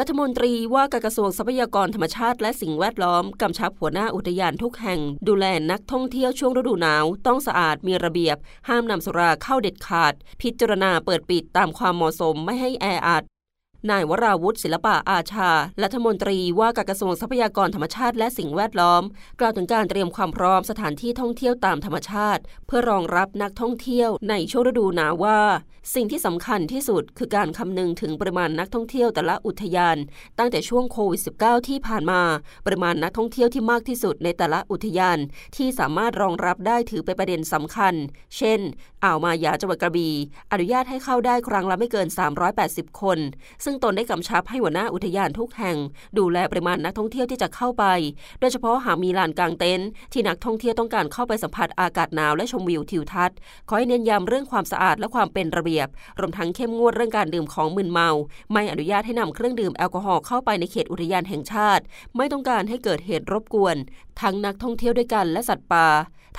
รัฐมนตรีว่าการกระทรวงทรัพยากรธรรมชาติและสิ่งแวดล้อมกำชับหัวหน้าอุทยานทุกแห่ง ดูแลนักท่องเที่ยวช่วงฤดูหนาว ต้องสะอาดมีระเบียบ ห้ามนำสุราเข้าเด็ดขาด พิจารณาเปิดปิดตามความเหมาะสมไม่ให้แออัด นายวราวุฒิศิลปะอาชา รัฐมนตรีว่าการกระทรวงทรัพยากรธรรมชาติและสิ่งแวดล้อม กล่าวถึงการเตรียมความพร้อมสถานที่ท่องเที่ยวตามธรรมชาติ เพื่อรองรับนักท่องเที่ยวในช่วงฤดูหนาวว่า สิ่งที่สำคัญที่สุดคือการคำนึงถึงปริมาณนักท่องเที่ยวแต่ละอุทยาน ตั้งแต่ช่วงโควิด -19 ที่ผ่านมา ปริมาณนักท่องเที่ยวที่มากที่สุดในแต่ละอุทยาน ที่สามารถรองรับได้ถือเป็นประเด็นสำคัญ เช่น อ่าวมายาจังหวัดกระบี่อนุญาตให้เข้าได้ครั้งละไม่เกิน 380 คน ซึ่งตนได้กำชับให้หัวหน้าอุทยานทุกแห่ง ดูแลปริมาณนักท่องเที่ยวที่จะเข้าไป โดยเฉพาะหากมีลานกลางเต็นท์ที่นักท่องเที่ยวต้องการเข้าไปสัมผัสอากาศหนาวและชมวิวทิวทัศน์ ขอให้เน้นย้ำเรื่องความสะอาดและความเป็นระเบียบ รวมทั้งเข้มงวดเรื่องการดื่มของมึนเมา ไม่อนุญาตให้นำเครื่องดื่มแอลกอฮอล์เข้าไปในเขตอุทยานแห่งชาติ ไม่ต้องการให้เกิดเหตุรบกวน ทั้งนักท่องเที่ยวด้วยกันและสัตว์ป่า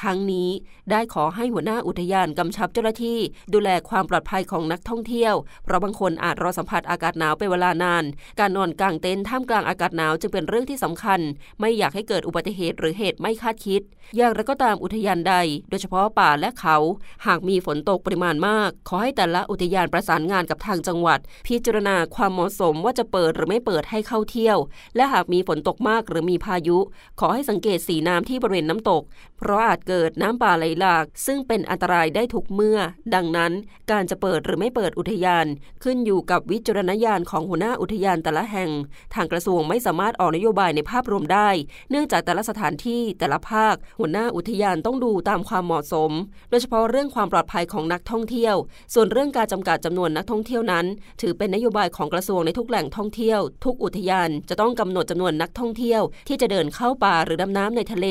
ทั้งนี้ได้ขอให้หัวหน้าอุทยานกำชับเจ้าหน้าที่ ดูแลความปลอดภัยของนักท่องเที่ยว เพราะบางคนอาจรอสัมผัสอากาศหนาวาวเป็นเวลานาน การนอนกลางเต็นท์ท่ามกลางอากาศหนาวจึงเป็นเรื่องที่สำคัญ ไม่อยากให้เกิดอุบัติเหตุหรือเหตุไม่คาดคิด อย่างไรก็ตามอุทยานใด โดยเฉพาะป่าและเขา หากมีฝนตกปริมาณมาก ขอให้แต่ละอุทยานประสานงานกับทางจังหวัด พิจารณาความเหมาะสมว่าจะเปิดหรือไม่เปิดให้เข้าเที่ยว และหากมีฝนตกมากหรือมีพายุ ขอให้สังเกตสีน้ำที่บริเวณน้ำตก เพราะอาจเกิดน้ำป่าไหลหลาก ซึ่งเป็นอันตรายได้ทุกเมื่อ ดังนั้น การจะเปิดหรือไม่เปิดอุทยาน ขึ้นอยู่กับวิจารณญาณของหัวหน้าอุทยานแต่ละแห่ง ทางกระทรวงไม่สามารถออกนโยบายในภาพรวมได้ เนื่องจากแต่ละสถานที่แต่ละภาค หัวหน้าอุทยานต้องดูตามความเหมาะสม โดยเฉพาะเรื่องความปลอดภัยของนักท่องเที่ยว ส่วนเรื่องการจำกัดจำนวนนักท่องเที่ยวนั้น ถือเป็นนโยบายของกระทรวงในทุกแหล่งท่องเที่ยว ทุกอุทยานจะต้องกำหนดจำนวนนักท่องเที่ยว ที่จะเดินเข้าป่าหรือดำน้ำในทะเล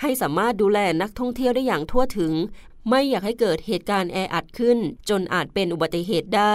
ให้สามารถดูแลนักท่องเที่ยวได้อย่างทั่วถึง ไม่อยากให้เกิดเหตุการณ์แออัดขึ้น จนอาจเป็นอุบัติเหตุได้